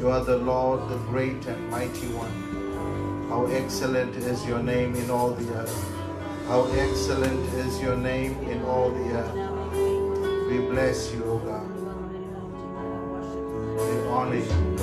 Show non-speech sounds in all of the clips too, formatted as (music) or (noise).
You are the Lord, the great and mighty one. How excellent is your name in all the earth. How excellent is your name in all the earth. We bless you, O God. We honor you.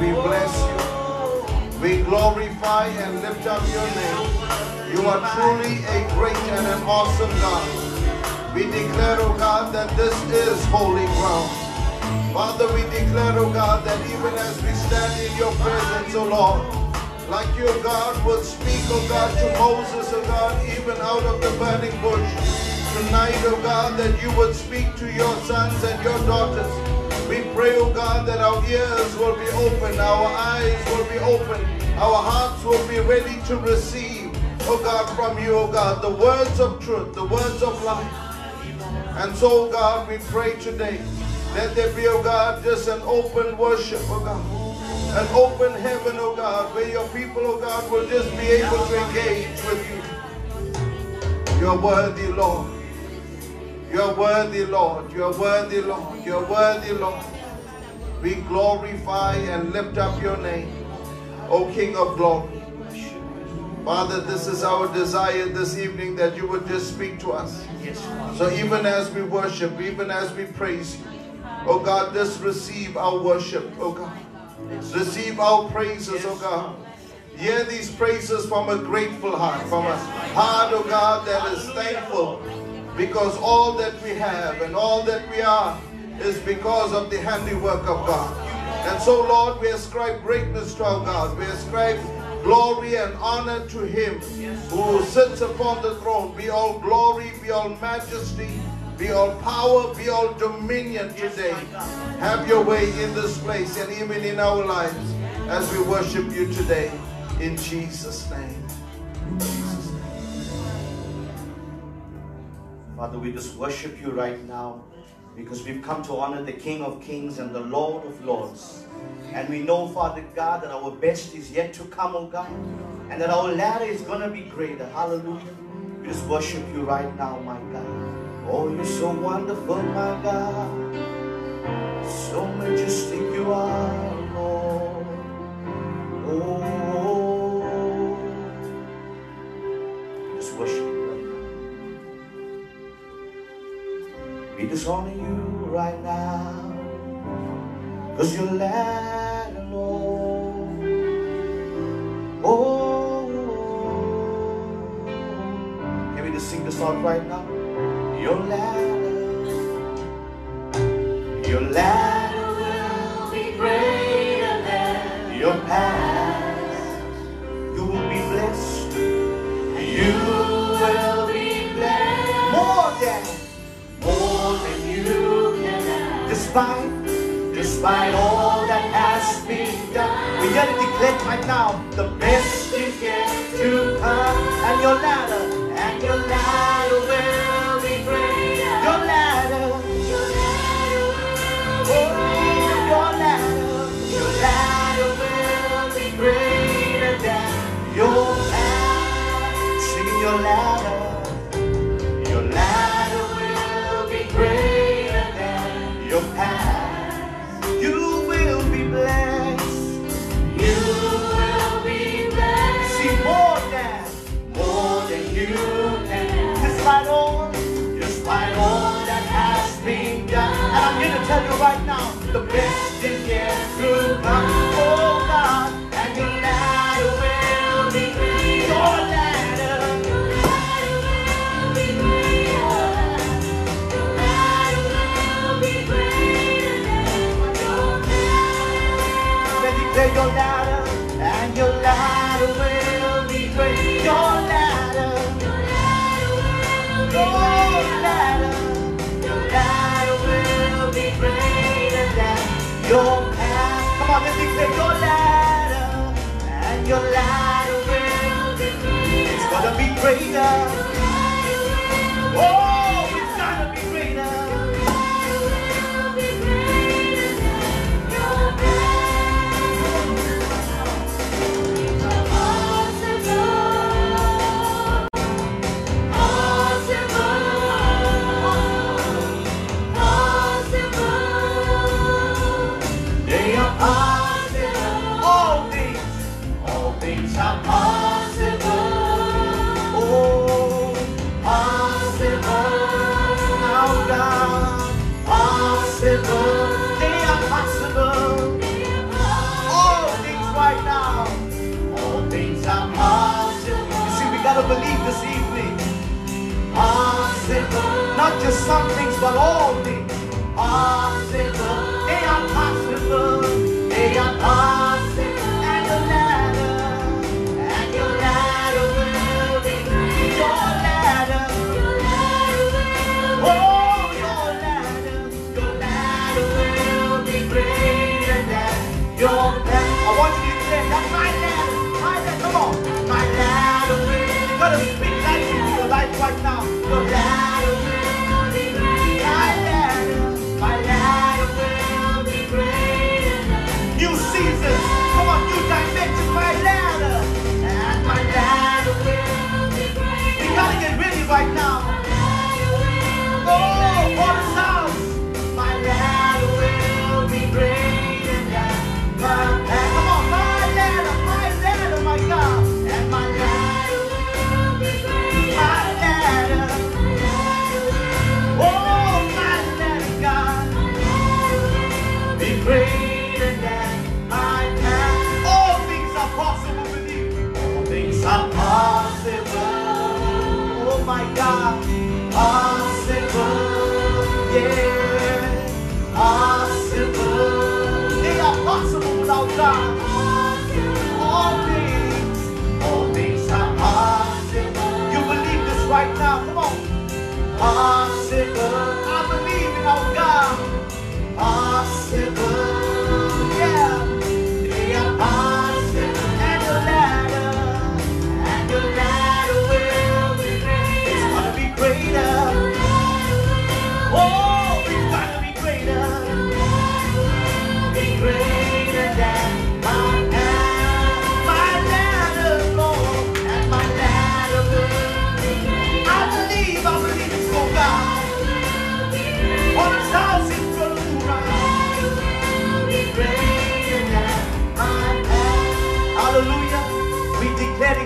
We bless you. We glorify and lift up your name. You are truly a great and an awesome God. We declare, O God, that this is holy ground. Father, we declare, O God, that even as we stand in your presence, O Lord, like your God would speak, O God, to Moses, O God, even out of the burning bush. Tonight, O God, that you would speak to your sons and your daughters. We pray, oh God, that our ears will be open, our eyes will be open, our hearts will be ready to receive, oh God, from you, oh God, the words of truth, the words of life. And so, God, we pray today, let there be, oh God, just an open worship, oh God. An open heaven, oh God, where your people, oh God, will just be able to engage with you. You're worthy, Lord. You're worthy, Lord. You're worthy, Lord. You're worthy, Lord. We glorify and lift up your name, O King of glory. Father, this is our desire this evening that you would just speak to us. Yes, So even as we worship, even as we praise you, oh God, just receive our worship, oh God. Receive our praises, oh God. Hear these praises from a grateful heart, from a heart, oh God, that is thankful because all that we have and all that we are is because of the handiwork of God. And so, Lord, we ascribe greatness to our God. We ascribe glory and honor to Him who sits upon the throne. Be all glory, be all majesty, be all power, be all dominion today. Have your way in this place and even in our lives as we worship you today. In Jesus' name. Father, we just worship you right now because we've come to honor the King of Kings and the Lord of Lords. And we know, Father God, that our best is yet to come, oh God, and that our latter is going to be greater. Hallelujah. We just worship you right now, my God. Oh, you're so wonderful, my God. So majestic you are, Lord. Oh, oh, oh. we just worship you right now. Just honor you right now. Cause you're land alone. Oh, can we just sing the song right now? Your latter, your latter will be greater than your past. You will be blessed. You Despite, despite all that has been done, we gotta declare right now the best is yet to come. And your latter, and your latter will tell you right now, the best is yet to come. Your past. Come on, let's declare your latter, and your latter will be—it's gonna be greater.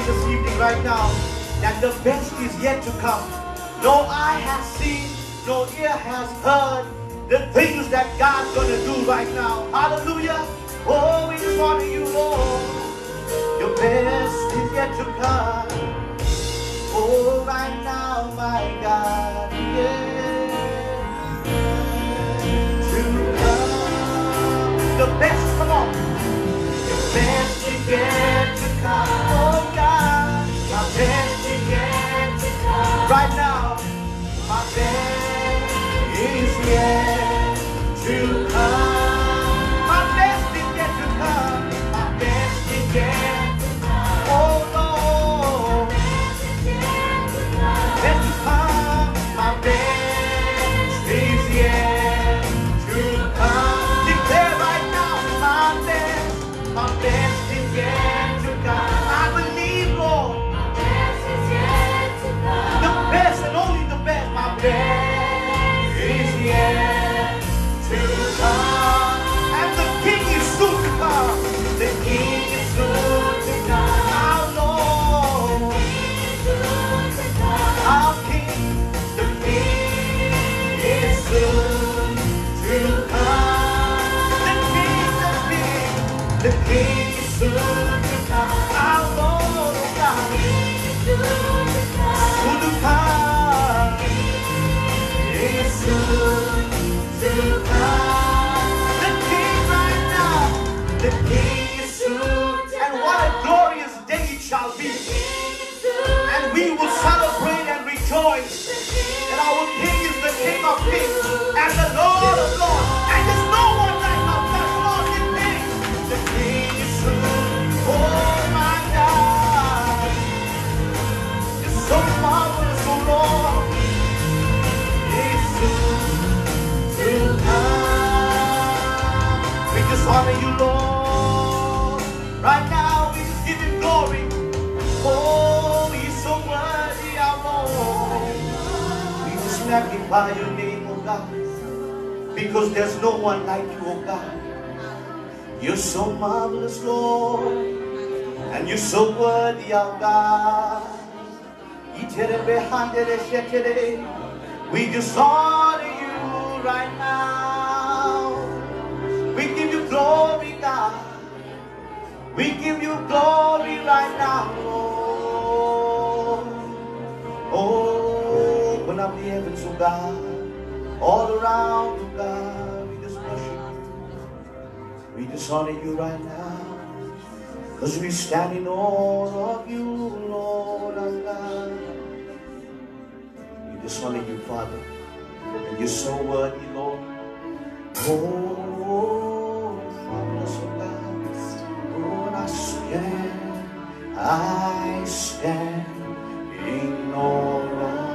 This evening right now that the best is yet to come. No eye has seen, no ear has heard the things that God's gonna do right now. Hallelujah. Oh, we just honor you, Lord. Your best is yet to come. Oh, right now, my God. Yeah. To come. The best, come on. Your best is yet to come. Oh, God. My best is yet to come. Right now, and. Our King is the King of kings and magnify your name, oh God. Because there's no one like you, oh God. You're so marvelous, Lord. And you're so worthy, our God. We just honor you right now. We give you glory, God. We give you glory right now, Lord. Oh, up the heavens, oh God. All around, oh God. We just worship you. We just honor you right now. Because we stand in awe of you, Lord our God. We just honor you, Father. And you're so worthy, Lord. Oh, marvelous, oh God. And I stand, I stand in awe.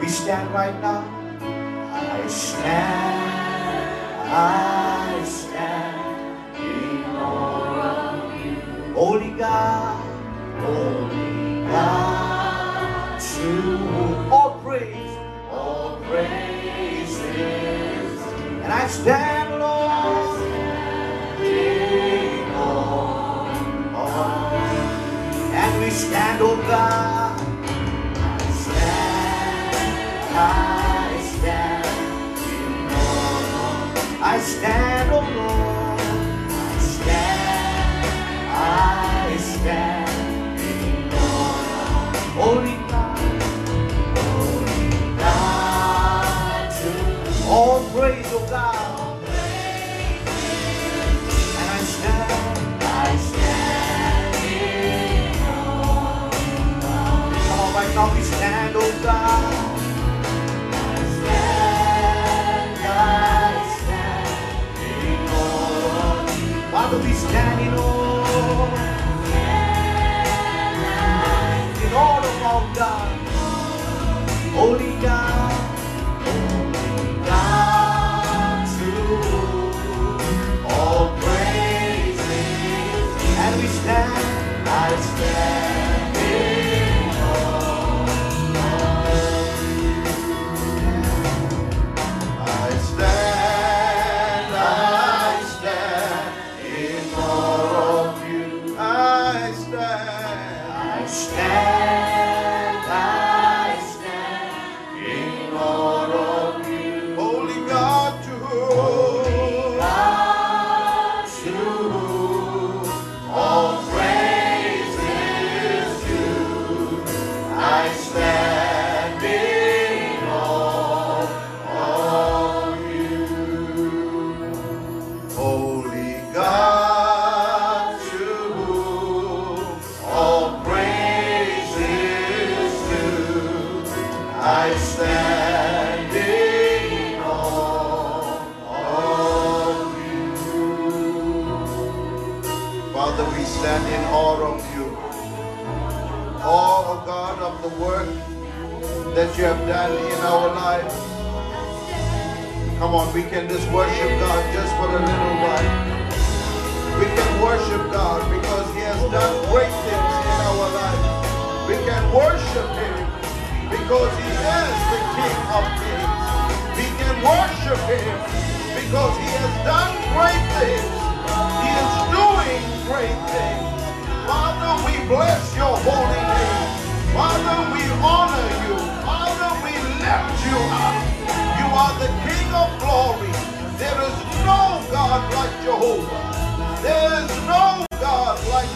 We stand right now. I stand, I stand in awe of you. Holy God, holy God, to whom all praise, all praise is. And I stand, Lord, you. and we stand, oh God, I stand awe. I stand, Lord, I stand, I stand awe. Holy God, holy God, all praise, oh God.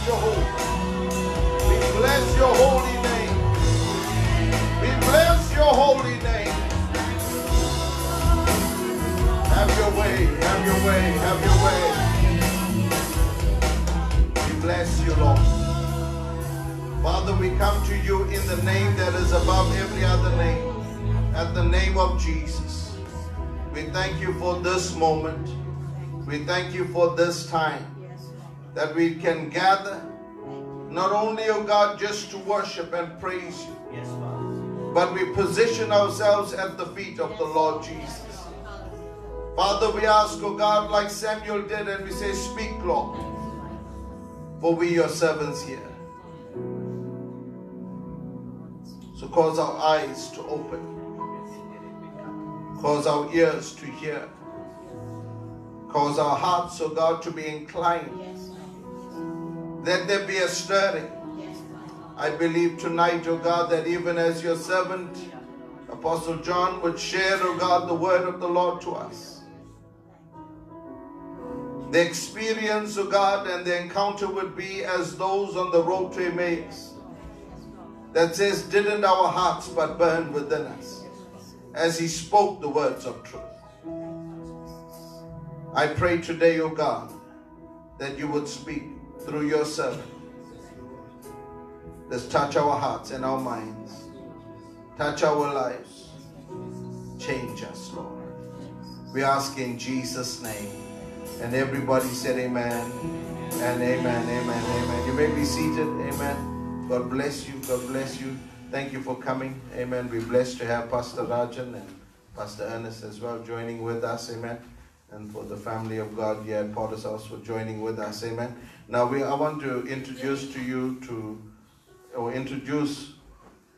We bless your holy name. We bless your holy name. Have your way, have your way, have your way. We bless you, Lord. Father, we come to you in the name that is above every other name, at the name of Jesus. We thank you for this moment. We thank you for this time that we can gather, not only, oh God, just to worship and praise you, Yes, but we position ourselves at the feet of the Lord Jesus. Father, we ask, oh God, like Samuel did, and we say, Speak, Lord, for we your servants here. So cause our eyes to open, cause our ears to hear, cause our hearts, oh God, to be inclined. Let there be a stirring. I believe tonight, oh God, that even as your servant, Apostle John, would share, oh God, the word of the Lord to us. The experience, oh God, and the encounter would be as those on the road to Emmaus that says, Didn't our hearts but burn within us as he spoke the words of truth? I pray today, O God, that you would speak through your servant. Let's touch our hearts and our minds, touch our lives, change us, Lord. We ask in Jesus' name. And everybody said, Amen and amen, amen, amen. You may be seated. Amen. God bless you. God bless you. Thank you for coming. Amen. We're blessed to have Pastor Rajan and Pastor Ernest as well joining with us. Amen. And for the family of God here at Potter's House for joining with us. Amen. Now we I want to introduce to you to or introduce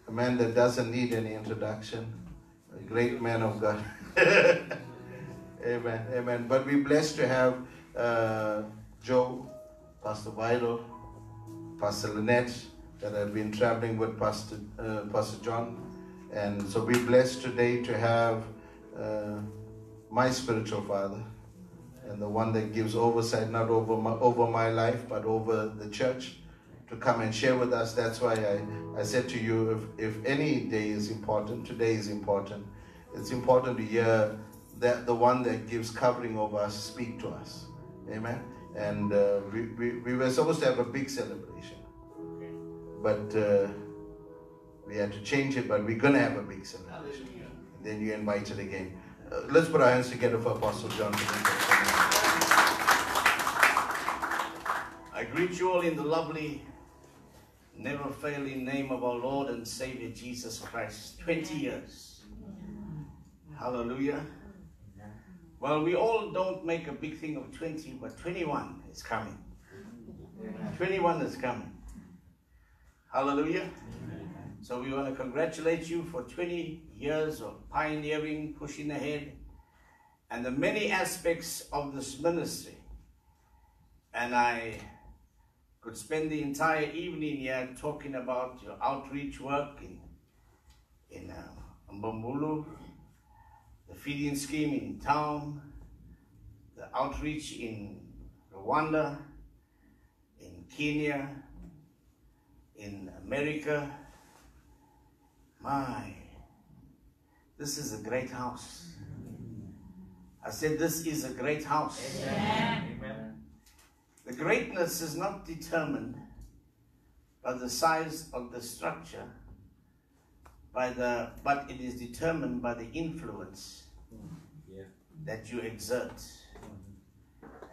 a man that doesn't need any introduction. A great man of God. (laughs) Amen. Amen. But we're blessed to have uh, Joe, Pastor Vital, Pastor Lynette, that have been traveling with Pastor uh, Pastor John, and so we're blessed today to have uh, my spiritual father, and the one that gives oversight not over my over my life but over the church, to come and share with us. That's why I, I said to you, if if any day is important, today is important. It's important to hear that the one that gives covering over us speak to us. Amen. And uh, we, we, we were supposed to have a big celebration, but uh, we had to change it. But we're gonna have a big celebration. And then you invite it again. Uh, let's put our hands together for Apostle John. I greet you all in the lovely, never failing name of our Lord and Savior Jesus Christ. 20 years. Hallelujah. Well, we all don't make a big thing of 20, but 21 is coming. 21 is coming. Hallelujah. So we want to congratulate you for 20 years of pioneering, pushing ahead, and the many aspects of this ministry. And I could spend the entire evening here talking about your outreach work in, in uh, Mbambulu, the feeding scheme in town, the outreach in Rwanda, in Kenya, in America. My, this is a great house. I said, This is a great house. The greatness is not determined by the size of the structure, by the, but it is determined by the influence that you exert.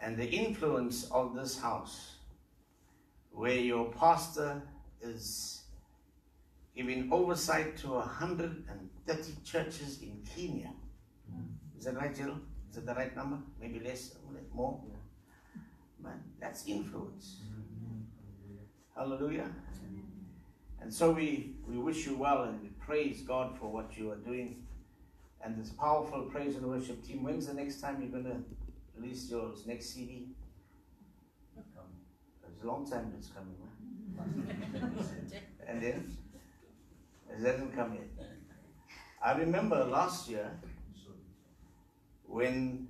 And the influence of this house, where your pastor is giving oversight to 130 churches in Kenya. Mm. Is that right, Jill? Is that the right number? Maybe less, more? Man, that's influence. Mm-hmm. Hallelujah. And so we, we wish you well and we praise God for what you are doing. And this powerful praise and worship team. When's the next time you're going to release your next CD? It's a long time it's coming. (laughs) and then? It hasn't come yet. I remember last year when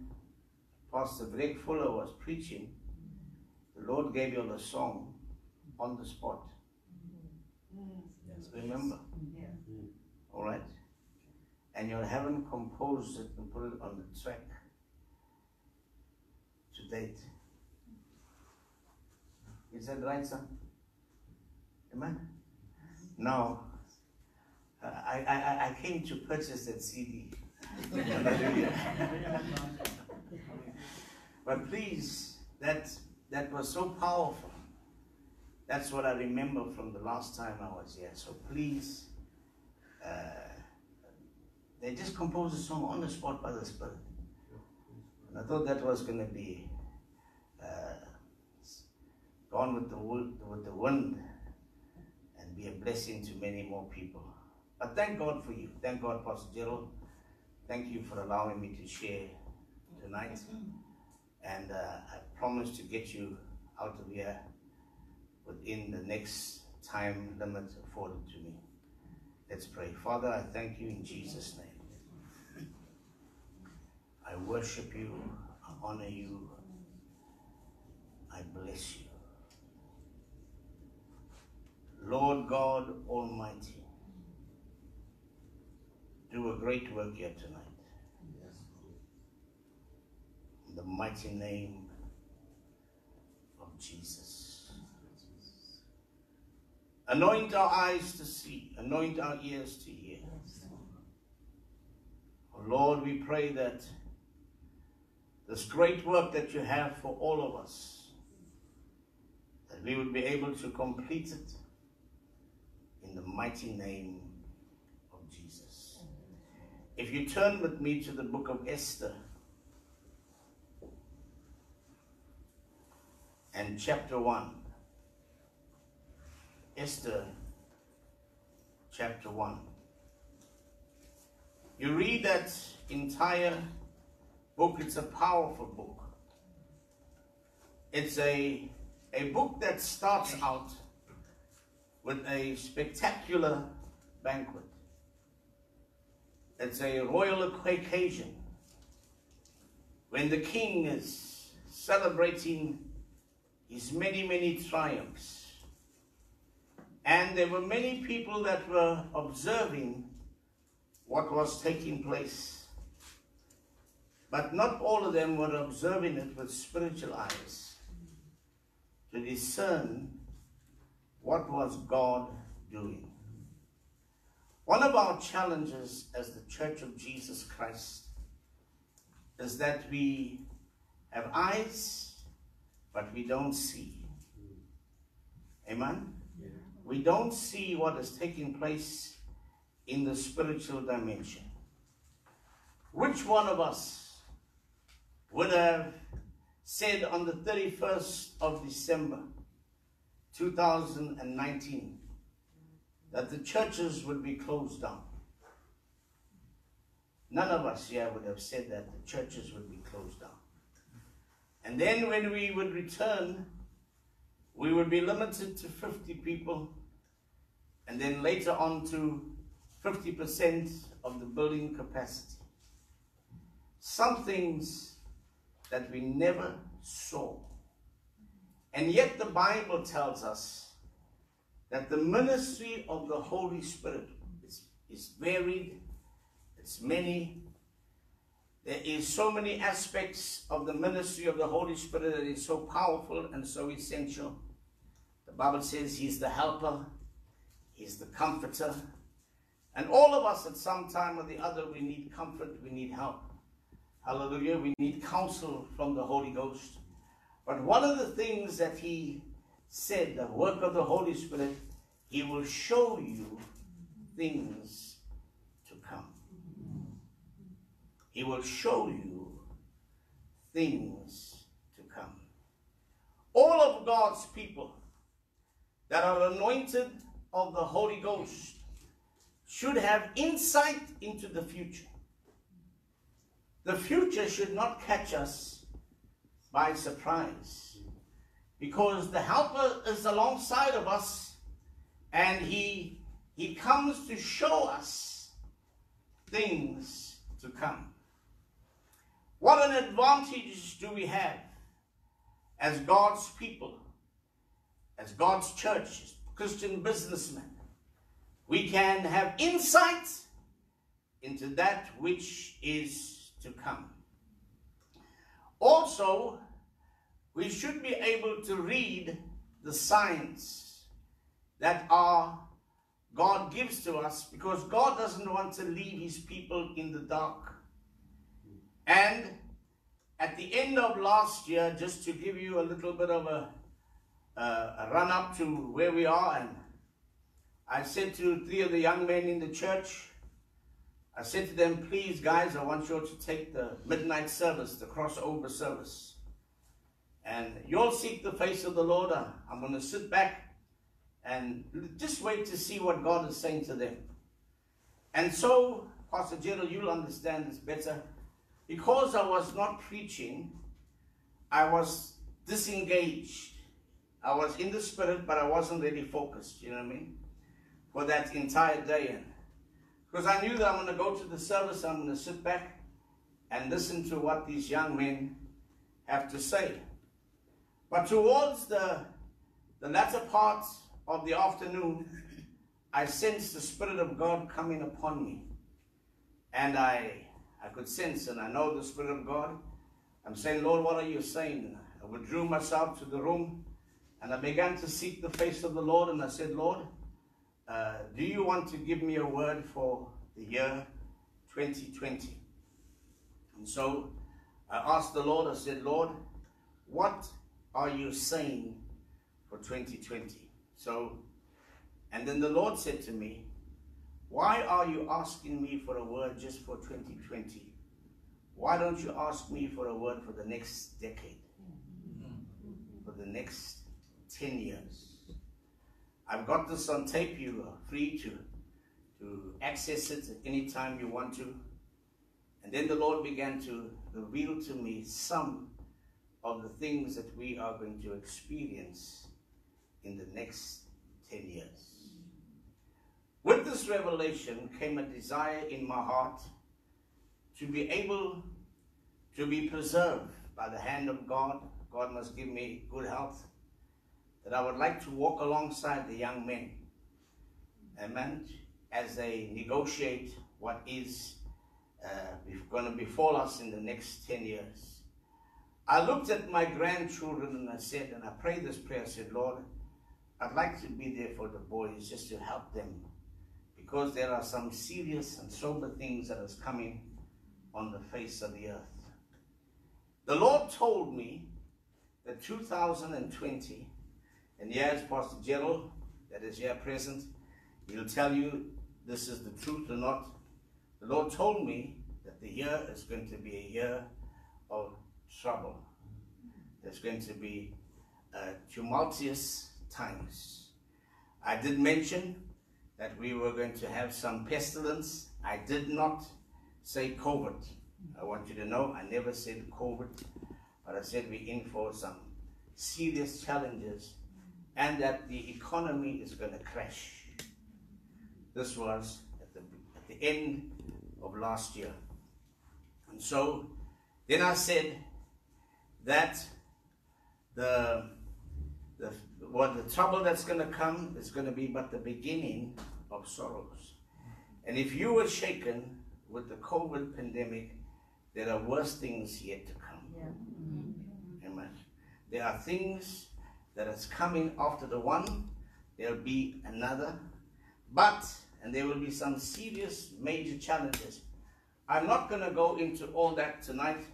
Pastor Greg Fuller was preaching, Lord gave you a song on the spot. Yes. Remember? Yeah. All right. And you haven't composed it and put it on the track to date. Is that right, son? Amen? Now, uh, I, I, I came to purchase that CD. (laughs) but please, that, that was so powerful. That's what I remember from the last time I was here. So please, uh, they just composed a song on the spot by the Spirit. And I thought that was going to be uh, gone with the, with the wind and be a blessing to many more people. But thank God for you. Thank God, Pastor Gerald. Thank you for allowing me to share tonight. And uh, I promise to get you out of here within the next time limit afforded to me. Let's pray. Father, I thank you in Jesus' name. I worship you, I honor you, I bless you. Lord God Almighty, do a great work here tonight. In the mighty name of Jesus. Anoint our eyes to see, anoint our ears to hear. Oh Lord, we pray that this great work that you have for all of us, that we would be able to complete it in the mighty name of Jesus. If you turn with me to the book of Esther and chapter 1, Esther chapter 1. You read that entire book, it's a powerful book. It's a, a book that starts out with a spectacular banquet. It's a royal occasion when the king is celebrating his many, many triumphs. And there were many people that were observing what was taking place. But not all of them were observing it with spiritual eyes to discern what was God doing? One of our challenges as the Church of Jesus Christ is that we have eyes, but we don't see. Mm-hmm. Amen? Yeah. We don't see what is taking place in the spiritual dimension. Which one of us would have said on the 31st of December 2019 that the churches would be closed down. None of us here would have said that the churches would be closed down. And then when we would return, we would be limited to 50 people, and then later on to 50% of the building capacity. Some things that we never saw and yet the Bible tells us that the ministry of the Holy Spirit is, is varied, it's many. There is so many aspects of the ministry of the Holy Spirit that is so powerful and so essential. The Bible says he's the helper, he's the comforter. And all of us at some time or the other, we need comfort, we need help. Hallelujah. We need counsel from the Holy Ghost. But one of the things that he said, the work of the Holy Spirit, he will show you things to come. He will show you things to come. All of God's people that are anointed of the Holy Ghost should have insight into the future. The future should not catch us by surprise because the helper is alongside of us and he he comes to show us things to come. What an advantage do we have as God's people, as God's church, as Christian businessmen? We can have insight into that which is to come. Also, we should be able to read the signs that are God gives to us because God doesn't want to leave his people in the dark. And at the end of last year, just to give you a little bit of a, a run up to where we are, and I said to three of the young men in the church, I said to them, please guys, I want you all to take the midnight service, the crossover service. And you'll seek the face of the Lord. I'm going to sit back and just wait to see what God is saying to them. And so, Pastor Gerald, you'll understand this better. Because I was not preaching, I was disengaged. I was in the spirit, but I wasn't really focused, you know what I mean? For that entire day. And because I knew that I'm going to go to the service, I'm going to sit back and listen to what these young men have to say. But towards the, the latter part of the afternoon, I sensed the Spirit of God coming upon me. And I, I could sense, and I know the Spirit of God. I'm saying, Lord, what are you saying? I withdrew myself to the room, and I began to seek the face of the Lord, and I said, Lord, uh, do you want to give me a word for the year 2020? And so I asked the Lord, I said, Lord, what are you saying for 2020? So, and then the Lord said to me, Why are you asking me for a word just for 2020? Why don't you ask me for a word for the next decade? For the next 10 years? I've got this on tape. You are free to, to access it anytime you want to. And then the Lord began to reveal to me some of the things that we are going to experience in the next 10 years. With this revelation came a desire in my heart to be able to be preserved by the hand of God. God must give me good health. That I would like to walk alongside the young men. Amen. As they negotiate what is uh, going to befall us in the next 10 years. I looked at my grandchildren and I said, and I prayed this prayer, I said, Lord, I'd like to be there for the boys just to help them because there are some serious and sober things that is coming on the face of the earth. The Lord told me that 2020, and yes, Pastor Gerald, that is here present, he'll tell you this is the truth or not. The Lord told me that the year is going to be a year of trouble. There's going to be a tumultuous times. I did mention that we were going to have some pestilence. I did not say COVID. I want you to know I never said COVID, but I said we're in for some serious challenges and that the economy is going to crash. This was at the, at the end of last year. And so then I said that the, the what the trouble that's going to come is going to be but the beginning of sorrows. And if you were shaken with the COVID pandemic, there are worse things yet to come. Yeah. Mm-hmm. Amen. There are things that is coming after the one. There'll be another. But, and there will be some serious major challenges. I'm not going to go into all that tonight,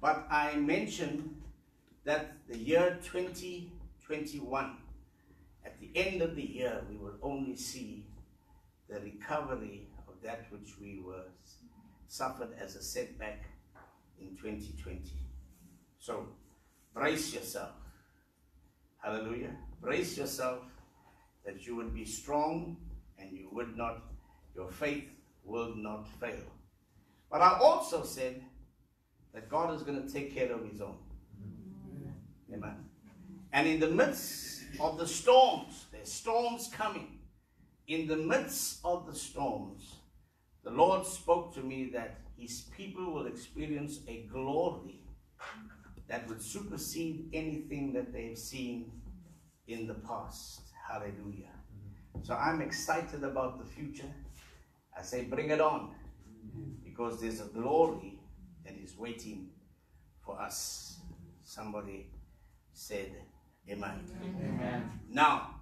but I mentioned that the year 20 21. At the end of the year, we will only see the recovery of that which we were suffered as a setback in 2020. So brace yourself. Hallelujah. Brace yourself that you would be strong and you would not, your faith will not fail. But I also said that God is going to take care of his own. Amen. And in the midst of the storms, there's storms coming. In the midst of the storms, the Lord spoke to me that his people will experience a glory that would supersede anything that they've seen in the past. Hallelujah. So I'm excited about the future. I say, bring it on. Because there's a glory that is waiting for us. Somebody said, Amen. Amen. Now,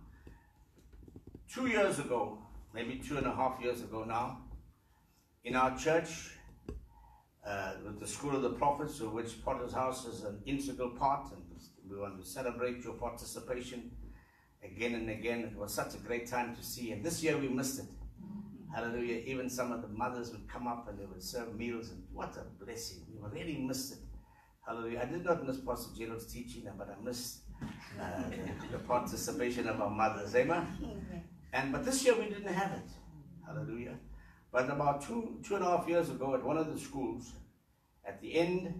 two years ago, maybe two and a half years ago now, in our church, uh, with the School of the Prophets, of which Potter's House is an integral part, and we want to celebrate your participation again and again. It was such a great time to see, and this year we missed it. Hallelujah. Even some of the mothers would come up and they would serve meals, and what a blessing. We really missed it. Hallelujah. I did not miss Pastor Gerald's teaching, but I missed uh, the, the participation of our mothers. Amen. And but this year we didn't have it. Hallelujah. But about two two and a half years ago, at one of the schools, at the end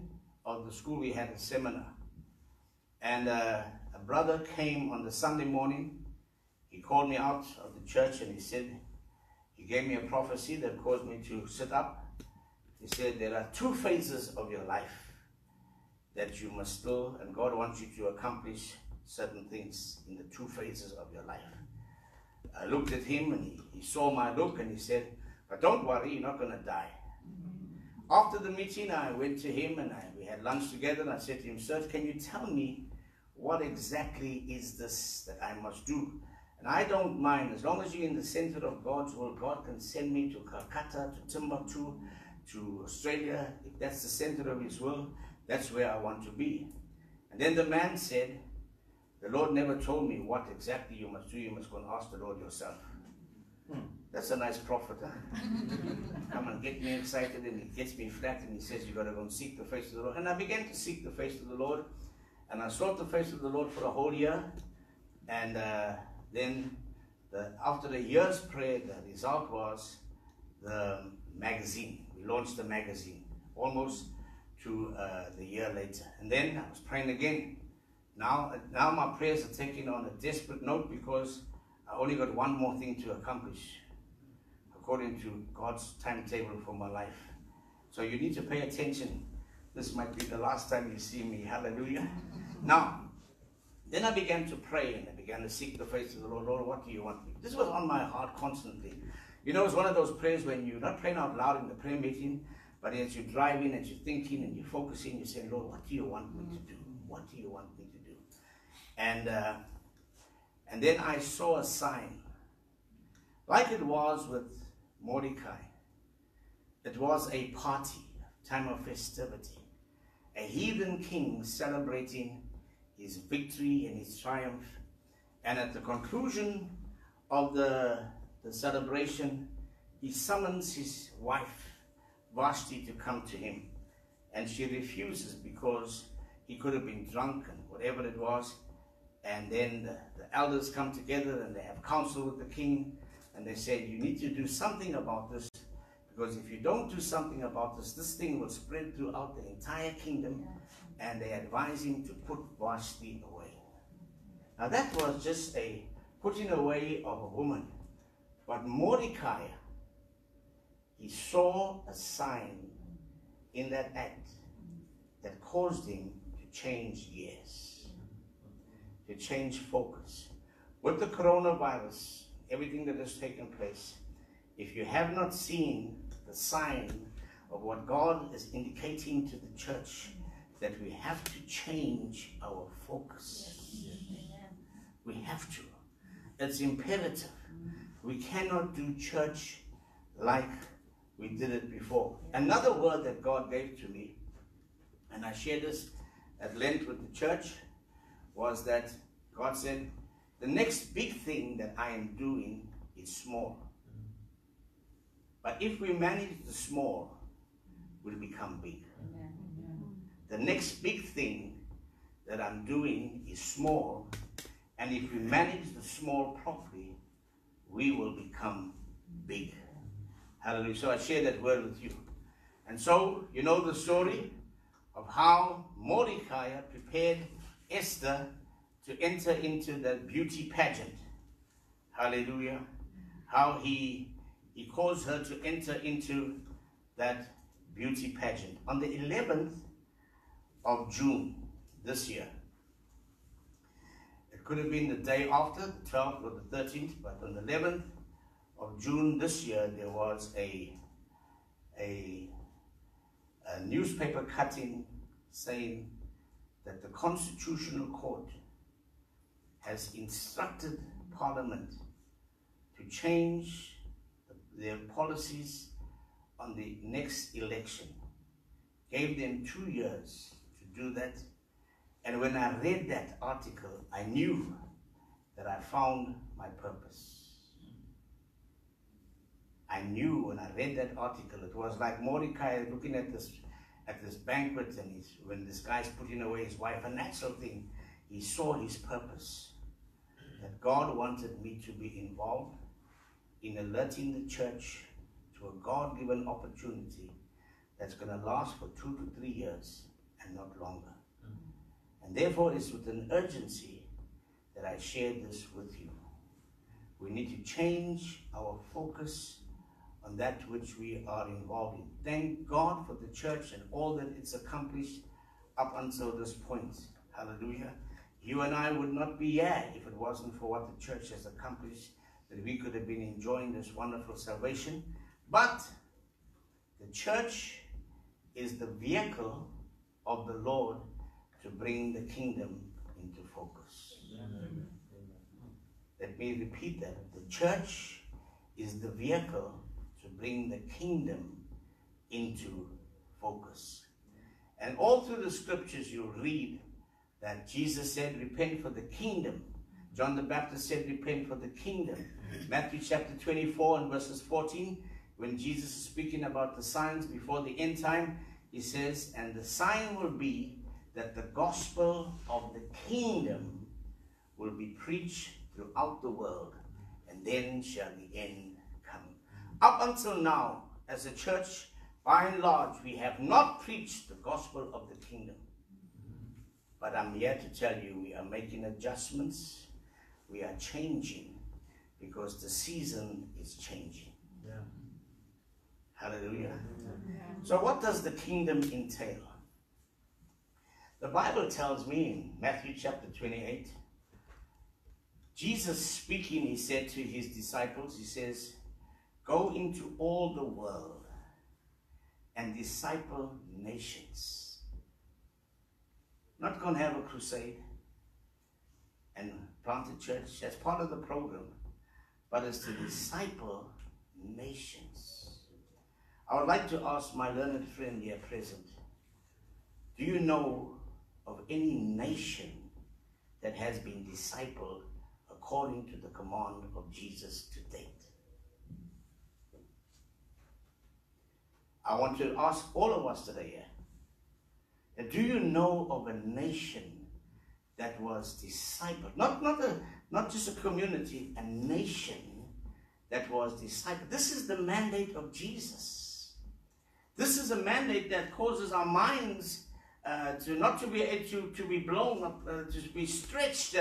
of the school, we had a seminar, and uh, a brother came on the Sunday morning. He called me out of the church and he said, he gave me a prophecy that caused me to sit up. He said, there are two phases of your life that you must still, and God wants you to accomplish certain things in the two phases of your life. I looked at him and he, he saw my look and he said, But don't worry, you're not going to die. After the meeting, I went to him and I, we had lunch together. And I said to him, Sir, can you tell me what exactly is this that I must do? And I don't mind, as long as you're in the center of God's will, God can send me to Calcutta, to Timbuktu, to Australia. If that's the center of His will, that's where I want to be. And then the man said, The Lord never told me what exactly you must do. You must go and ask the Lord yourself. Hmm. That's a nice prophet, huh? (laughs) Come and get me excited, and he gets me flat, and he says, You've got to go and seek the face of the Lord. And I began to seek the face of the Lord, and I sought the face of the Lord for a whole year. And uh, then, the, after the year's prayer, the result was the magazine. We launched the magazine almost to uh, the year later. And then I was praying again. Now, now my prayers are taking on a desperate note because I only got one more thing to accomplish according to God's timetable for my life. So you need to pay attention. This might be the last time you see me. Hallelujah. (laughs) Now, then I began to pray and I began to seek the face of the Lord. Lord, what do you want me? This was on my heart constantly. You know, it's one of those prayers when you're not praying out loud in the prayer meeting, but as you're driving, as you're thinking, and you're focusing, you're saying, Lord, what do you want me to do? What do you want me to do? And uh, and then I saw a sign, like it was with Mordecai. It was a party, time of festivity, a heathen king celebrating his victory and his triumph. And at the conclusion of the, the celebration, he summons his wife, Vashti, to come to him. And she refuses because he could have been drunk and whatever it was. And then the, the elders come together and they have counsel with the king. And they say, You need to do something about this. Because if you don't do something about this, this thing will spread throughout the entire kingdom. And they advise him to put Vashti away. Now, that was just a putting away of a woman. But Mordecai, he saw a sign in that act that caused him to change gears, to change focus. With the coronavirus, everything that has taken place, if you have not seen the sign of what God is indicating to the church, that we have to change our focus. We have to. It's imperative. We cannot do church like we did it before. Another word that God gave to me, and I shared this at length with the church, was that God said, the next big thing that I am doing is small. But if we manage the small, we'll become big. The next big thing that I'm doing is small, and if we manage the small properly, we will become big. Hallelujah. So I share that word with you. And so, you know the story of how Mordecai prepared Esther to enter into the beauty pageant. Hallelujah. How he he caused her to enter into that beauty pageant. On the 11th of June this year, it could have been the day after, the 12th or the 13th, but on the 11th of June this year, there was a, a, a newspaper cutting saying that the Constitutional Court has instructed Parliament to change their policies on the next election. Gave them two years to do that. And when I read that article, I knew that I found my purpose. I knew when I read that article, it was like Mordecai looking at this at this banquet and he's, when this guy's putting away his wife, a natural thing, he saw his purpose. That God wanted me to be involved in alerting the church to a God given opportunity that's going to last for two to three years and not longer. And therefore, it's with an urgency that I share this with you. We need to change our focus on that which we are involved in. Thank God for the church and all that it's accomplished up until this point. Hallelujah. You and I would not be here if it wasn't for what the church has accomplished, that we could have been enjoying this wonderful salvation. But the church is the vehicle of the Lord to bring the kingdom into focus. Amen. Let me repeat that. The church is the vehicle bring the kingdom into focus. And all through the scriptures, you read that Jesus said, Repent for the kingdom. John the Baptist said, Repent for the kingdom. (laughs) Matthew chapter 24 and verses 14, when Jesus is speaking about the signs before the end time, he says, And the sign will be that the gospel of the kingdom will be preached throughout the world, and then shall the end. Up until now, as a church, by and large, we have not preached the gospel of the kingdom. But I'm here to tell you, we are making adjustments, we are changing, because the season is changing. Yeah. Hallelujah. Yeah. So, what does the kingdom entail? The Bible tells me in Matthew chapter 28, Jesus speaking, he said to his disciples, he says, Go into all the world and disciple nations. Not going to have a crusade and plant a church. That's part of the program. But it's to disciple nations. I would like to ask my learned friend here present, do you know of any nation that has been discipled according to the command of Jesus to date. I want to ask all of us today do you know of a nation that was discipled? Not, not, a, not just a community, a nation that was discipled. This is the mandate of Jesus. This is a mandate that causes our minds uh, to not to be to, to be blown up, uh, to be stretched.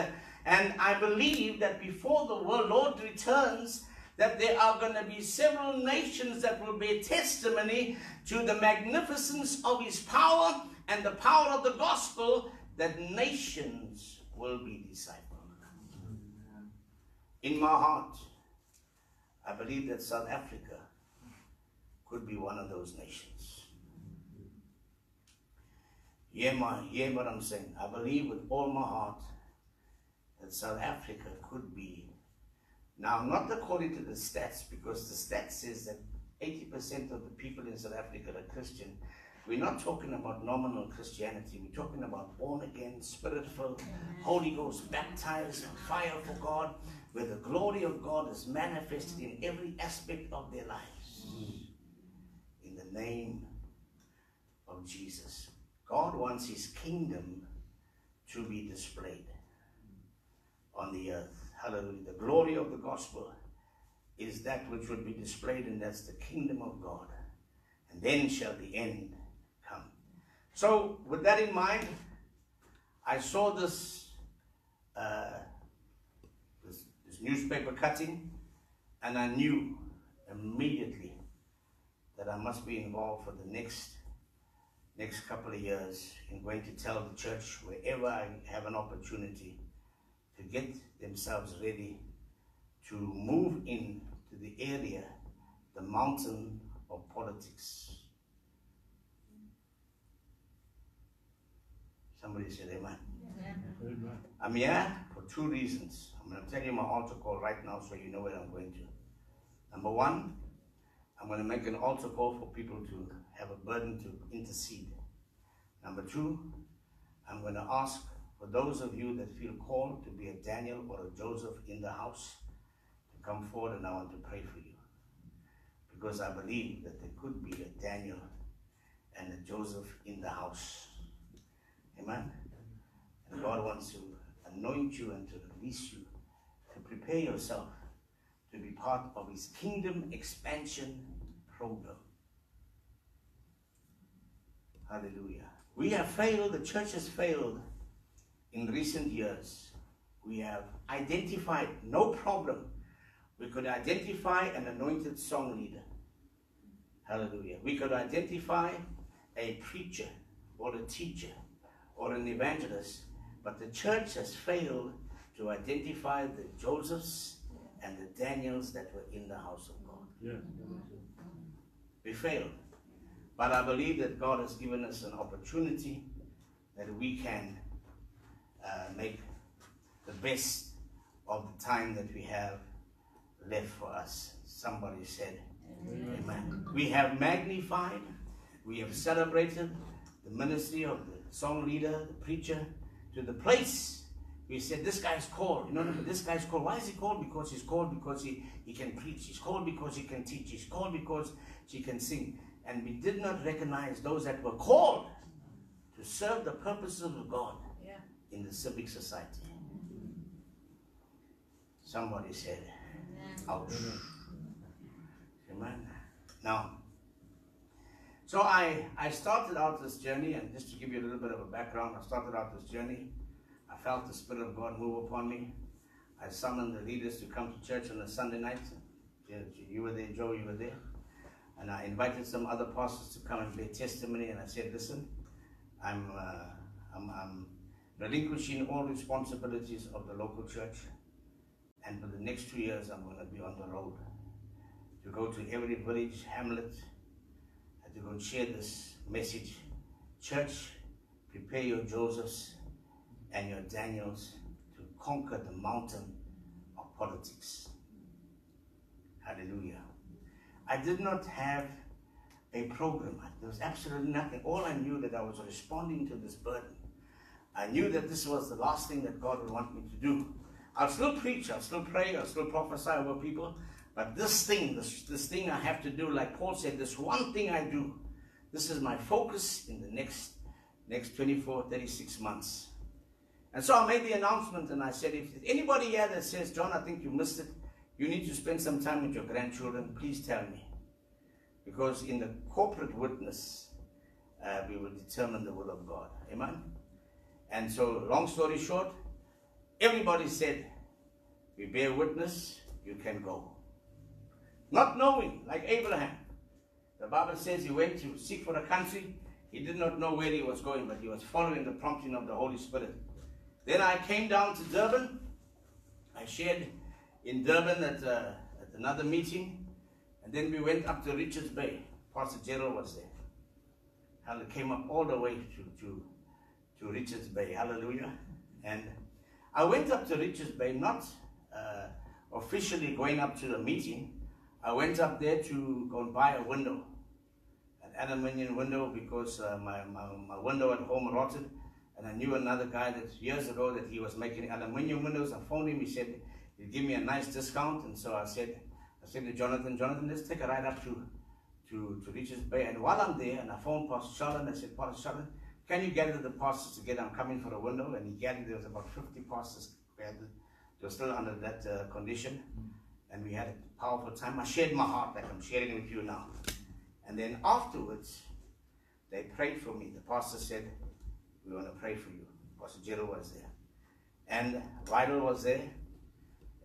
And I believe that before the world Lord returns, that there are going to be several nations that will bear testimony to the magnificence of his power and the power of the gospel, that nations will be discipled. In my heart, I believe that South Africa could be one of those nations. Hear, my, hear what I'm saying. I believe with all my heart that South Africa could be, now not according to the stats, because the stats says that 80% of the people in South Africa are Christian. We're not talking about nominal Christianity. We're talking about born again, spirit filled, Holy Ghost baptized, fire for God, where the glory of God is manifested in every aspect of their lives. In the name of Jesus. God wants his kingdom to be displayed on the earth. Hallelujah. The glory of the gospel is that which would be displayed, and that's the kingdom of God. And then shall the end come. So, with that in mind, I saw this, uh, this, this newspaper cutting, and I knew immediately that I must be involved for the next next couple of years in going to tell the church wherever I have an opportunity to get themselves ready to move into the area, the mountain of politics. Somebody said amen. Amen. I'm here for two reasons. I'm going to tell you my altar call right now so you know where I'm going to. Number one, I'm going to make an altar call for people to have a burden to intercede. Number two, I'm going to ask for those of you that feel called to be a Daniel or a Joseph in the house to come forward and I want to pray for you. Because I believe that there could be a Daniel and a Joseph in the house. Amen. And God wants to anoint you and to release you to prepare yourself to be part of His kingdom expansion program. Hallelujah. We have failed, the church has failed in recent years. We have identified no problem. We could identify an anointed song leader. Hallelujah. We could identify a preacher or a teacher or an evangelist, but the church has failed to identify the Josephs and the Daniels that were in the house of God. Yes. We failed. But I believe that God has given us an opportunity that we can Uh, make the best of the time that we have left for us. Somebody said, Amen. We have magnified, we have celebrated the ministry of the song leader, the preacher, to the place we said this guy's called. You know, this guy's called. Why is he called? Because he's called because he, he can preach. He's called because he can teach. He's called because he can sing. And we did not recognize those that were called to serve the purposes of God. In the civic society. Somebody said, ouch. Amen. Now, so I, I started out this journey, and just to give you a little bit of a background, I started out this journey. I felt the Spirit of God move upon me. I summoned the leaders to come to church on a Sunday night. You- You were there, Joe, you were there. And I invited some other pastors to come and bear testimony, and I said, listen, I'm, uh, I'm, I'm relinquishing all responsibilities of the local church. And for the next two years, I'm going to be on the road to go to every village, hamlet, and to go share this message. Church, prepare your Josephs and your Daniels to conquer the mountain of politics. Hallelujah. I did not have a program. There was absolutely nothing. All I knew that I was responding to this burden. I knew that this was the last thing that God would want me to do. I'll still preach, I'll still pray, I'll still prophesy over people, but this thing, this, this thing I have to do, like Paul said, this one thing I do, this is my focus in the next next 24, 36 months. And so I made the announcement and I said, if anybody here that says, John, I think you missed it, you need to spend some time with your grandchildren, please tell me. Because in the corporate witness, uh, we will determine the will of God. Amen? And so, long story short, everybody said, we bear witness, you can go. Not knowing, like Abraham. The Bible says he went to seek for a country. He did not know where he was going, but he was following the prompting of the Holy Spirit. Then I came down to Durban. I shared in Durban at, uh, at another meeting. And then we went up to Richards Bay. Pastor Gerald was there. And came up all the way to, to, to Richards Bay. Hallelujah. And I went up to Richards Bay, not uh, officially going up to the meeting. I went up there to go and buy a window, an aluminium window, because uh, my, my, my window at home rotted. And I knew another guy that years ago that he was making aluminium windows. I phoned him. He said he'd give me a nice discount. And so I said, I said to Jonathan, Jonathan, let's take a ride up to, to, to Richards Bay. And while I'm there, and I phoned Pastor Sheldon, I said, Pastor Sheldon, can you gather the pastors together? I'm coming for a window. And he gathered, there was about 50 pastors gathered. They were still under that uh, condition. And we had a powerful time. I shared my heart like I'm sharing with you now. And then afterwards, they prayed for me. The pastor said, We want to pray for you. Pastor Gerald was there. And Vidal was there.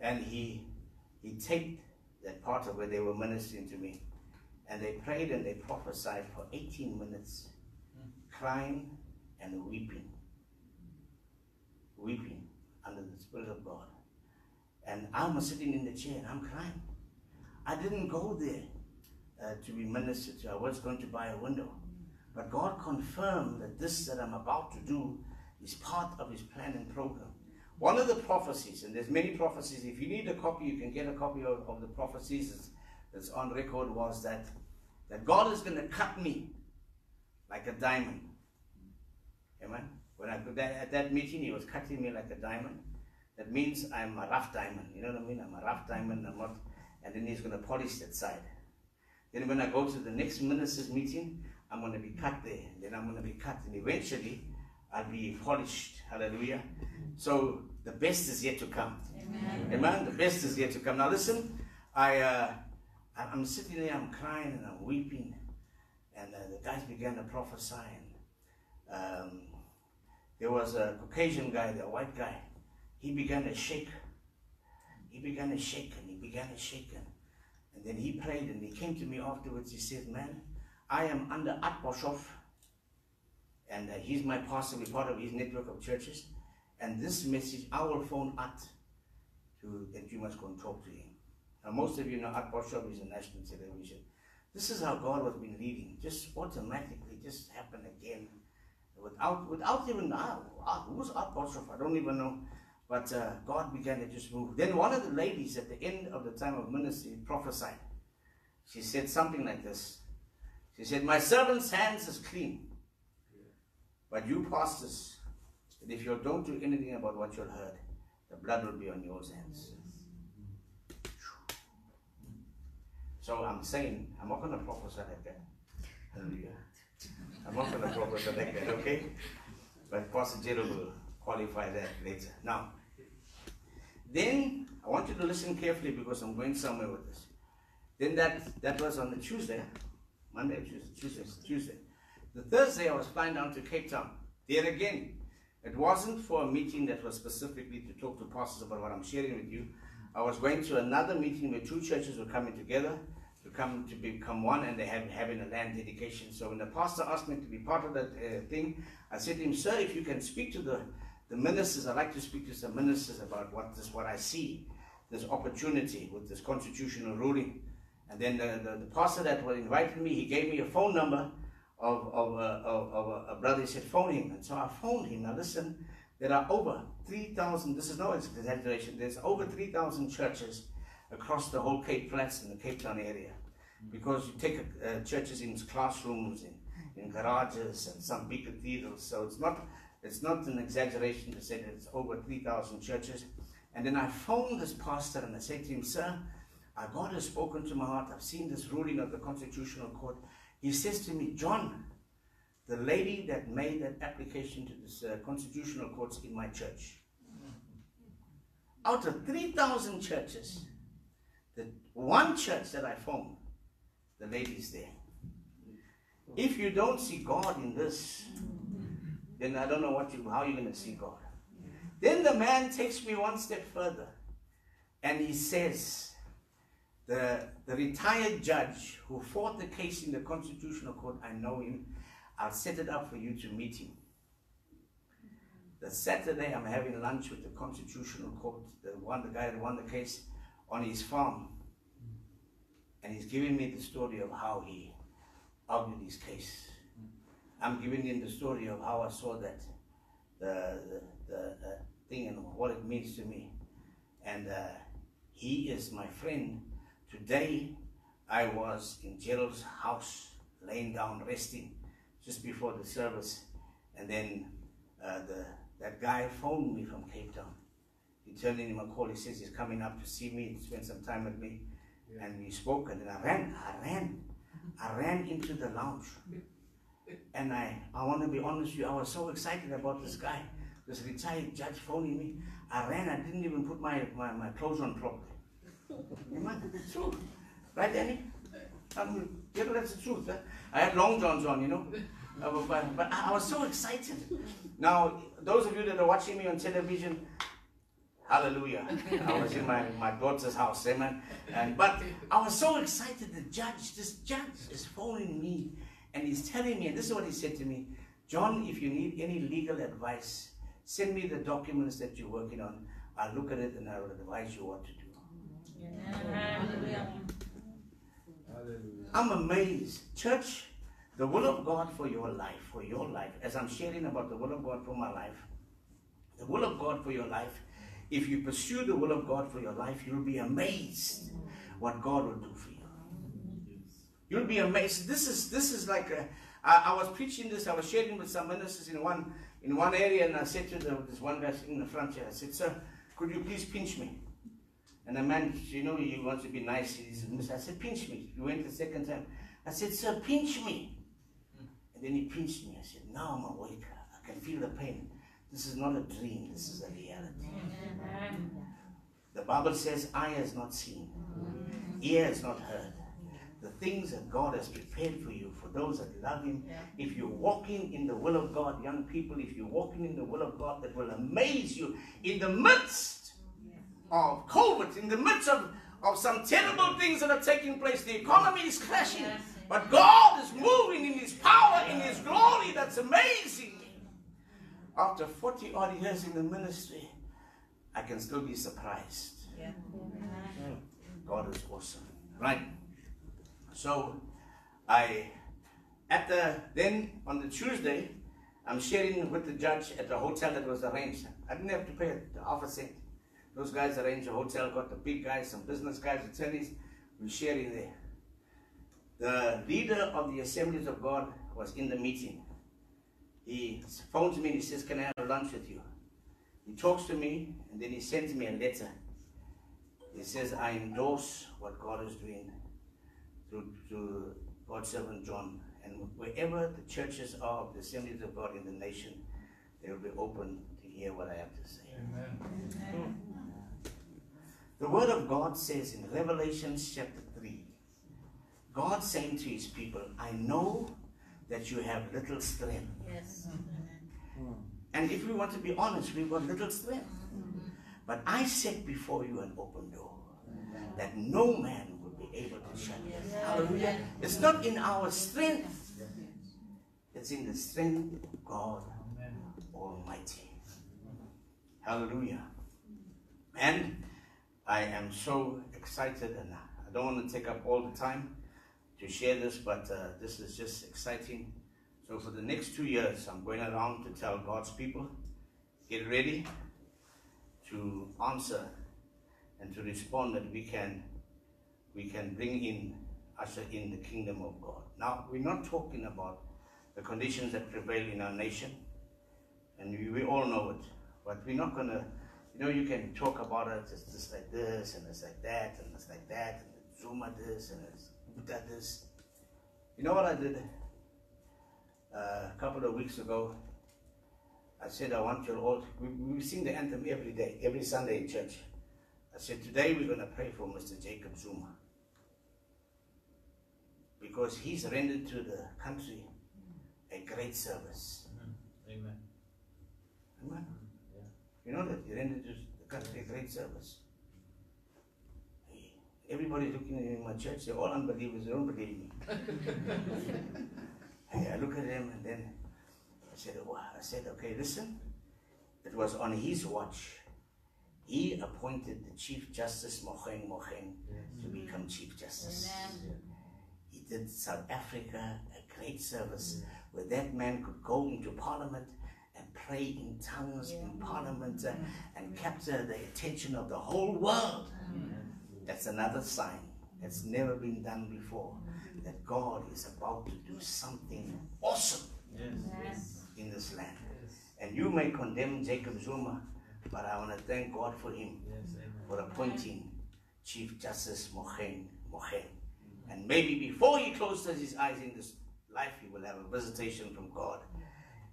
And he he taped that part of where they were ministering to me. And they prayed and they prophesied for 18 minutes, crying and weeping. Weeping under the Spirit of God. And I'm sitting in the chair and I'm crying. I didn't go there uh, to be ministered to. I was going to buy a window. But God confirmed that this that I'm about to do is part of His plan and program. One of the prophecies, and there's many prophecies, if you need a copy, you can get a copy of, of the prophecies that's, on record, was that, that God is going to cut me like a diamond. Amen. When I that, at that meeting, he was cutting me like a diamond. That means I'm a rough diamond. You know what I mean? I'm a rough diamond. I'm not, and then he's going to polish that side. Then when I go to the next minister's meeting, I'm going to be cut there. Then I'm going to be cut, and eventually I'll be polished. Hallelujah. So the best is yet to come. Amen. Amen. The best is yet to come. Now listen, I uh, I'm sitting there, I'm crying and I'm weeping, and uh, the guys began to prophesy. And um, there was a Caucasian guy, the white guy. He began to shake. He began to shake and he began to shake and, and then he prayed and he came to me afterwards. He said, "Man, I am under At Boshoff, and uh, he's my pastor. We're part of his network of churches." And this message, I will phone Art to that you must go and talk to him. Now, most of you know At Boshoff is a national television. This is how God has been leading. Just automatically, just happened again, without without even ah, ah, who's At Boshoff? I don't even know. But uh, God began to just move. Then one of the ladies at the end of the time of ministry prophesied. She said something like this. She said, "My servant's hands is clean, but you pastors." that if you don't do anything about what you heard, the blood will be on your hands. So I'm saying, I'm not going to prophesy like that. Hallelujah. I'm not going to prophesy like that, okay? But Pastor will qualify that later. Now, then I want you to listen carefully because I'm going somewhere with this. Then that, that was on the Tuesday, Monday, Tuesday, Tuesday, Tuesday. The Thursday I was flying down to Cape Town. There again, it wasn't for a meeting that was specifically to talk to pastors about what I'm sharing with you. I was going to another meeting where two churches were coming together to come to become one and they have having a land dedication. So when the pastor asked me to be part of that uh, thing, I said to him, Sir, if you can speak to the, the ministers, I'd like to speak to some ministers about what this what I see, this opportunity with this constitutional ruling. And then the, the, the pastor that was inviting me, he gave me a phone number of, of, uh, of, of a brother. He said, phone him. And so I phoned him. Now listen, there are over 3,000, this is no exaggeration, there's over 3,000 churches across the whole Cape Flats and the Cape Town area. Because you take uh, churches in classrooms, in, in garages, and some big cathedrals. So it's not, it's not an exaggeration to say that it's over 3,000 churches. And then I phoned this pastor and I said to him, Sir, God has spoken to my heart. I've seen this ruling of the Constitutional Court. He says to me, John, the lady that made that application to this uh, constitutional courts in my church, out of 3,000 churches, the one church that I found, the lady's there. If you don't see God in this, then I don't know what you, how you're going to see God. Then the man takes me one step further and he says, the, the retired judge who fought the case in the Constitutional Court, I know him. I'll set it up for you to meet him. The Saturday, I'm having lunch with the Constitutional Court, the one, the guy that won the case, on his farm. And he's giving me the story of how he argued his case. I'm giving him the story of how I saw that, the, the, the, thing and what it means to me. And uh, he is my friend Today, I was in Gerald's house, laying down, resting, just before the service. And then uh, the, that guy phoned me from Cape Town. He turned in him a call. He says he's coming up to see me, spend some time with me. And we spoke, and then I ran. I ran. I ran into the lounge. (laughs) And I, I want to be honest with you, I was so excited about this guy, this retired judge phoning me. I ran, I didn't even put my, my, my clothes on properly. Amen. True. Right, Danny? (laughs) Um, yeah, that's the truth. Huh? I had long johns on, you know. (laughs) Uh, but, but I was so excited. Now, those of you that are watching me on television, hallelujah. I was in my, my daughter's house, amen. And but I was so excited. The judge, this judge is phoning me and he's telling me, and this is what he said to me, John, if you need any legal advice, send me the documents that you're working on. I'll look at it and I'll advise you what to do. Hallelujah. I'm amazed. Church, the will of God for your life, for your life, as I'm sharing about the will of God for my life, the will of God for your life, if you pursue the will of God for your life, you'll be amazed what God will do for you. You'll be amazed. This is this is like a, I, I was preaching this, I was sharing with some ministers in one in one area, and I said to the, this one guy in the front here, I said, Sir, could you please pinch me? And the man, you know, he wants to be nice. He said, I said, pinch me. He went the second time. I said, sir, pinch me. And then he pinched me. I said, now I'm awake. I can feel the pain. This is not a dream. This is a reality. The Bible says, eye has not seen, ear has not heard. The things that God has prepared for you, for those that love Him. If you're walking in the will of God, young people, if you're walking in the will of God, that will amaze you in the midst of COVID, in the midst of, of some terrible things that are taking place. The economy is crashing, but God is moving in His power, in His glory. That's amazing. After 40 odd years in the ministry, I can still be surprised. Hmm. God is awesome. Right? So, I, at the, then on the Tuesday, I'm sharing with the judge at the hotel that was arranged. I didn't have to pay the half a cent. Those guys arranged a hotel, got the big guys, some business guys, attorneys. We're sharing there. The leader of the Assemblies of God was in the meeting. He phones me and he says, Can I have lunch with you? He talks to me and then he sends me a letter. He says, I endorse what God is doing through, through God's servant John. And wherever the churches are of the Assemblies of God in the nation, they will be open to hear what I have to say. Amen. The Word of God says in Revelation chapter 3, God saying to his people, I know that you have little strength. Yes. Hmm. And if we want to be honest, we've got little strength. But I set before you an open door that no man will be able to shut. Hallelujah. It's not in our strength, it's in the strength of God Almighty. Hallelujah. And I am so excited, and I don't want to take up all the time to share this, but uh, this is just exciting. So, for the next two years, I'm going around to tell God's people get ready to answer and to respond that we can we can bring in usher in the kingdom of God. Now we're not talking about the conditions that prevail in our nation, and we, we all know it. But we're not gonna, you know, you can talk about it. It's just like this, and it's like that, and it's like that, and it's Zuma this, and it's Buddha this. You know what I did uh, a couple of weeks ago? I said, I want you all, we, we sing the anthem every day, every Sunday in church. I said, today we're going to pray for Mr. Jacob Zuma. Because he's rendered to the country a great service. Amen. Amen. You know that he rendered to the country a great service. Everybody looking in my church, they're all unbelievers, they don't believe me. (laughs) Hey, I look at them and then I said, wow. I said, okay, listen. It was on his watch. He appointed the Chief Justice Mogoeng Mogoeng to become Chief Justice. He did South Africa a great service where that man could go into Parliament and pray in tongues in Parliament uh, and capture the attention of the whole world. That's another sign that's never been done before mm-hmm. that God is about to do something awesome Yes. in this land. And you may condemn Jacob Zuma, but I want to thank God for him Yes. For appointing Chief Justice Mogoeng Mogoeng mm-hmm. And maybe before he closes his eyes in this life, he will have a visitation from God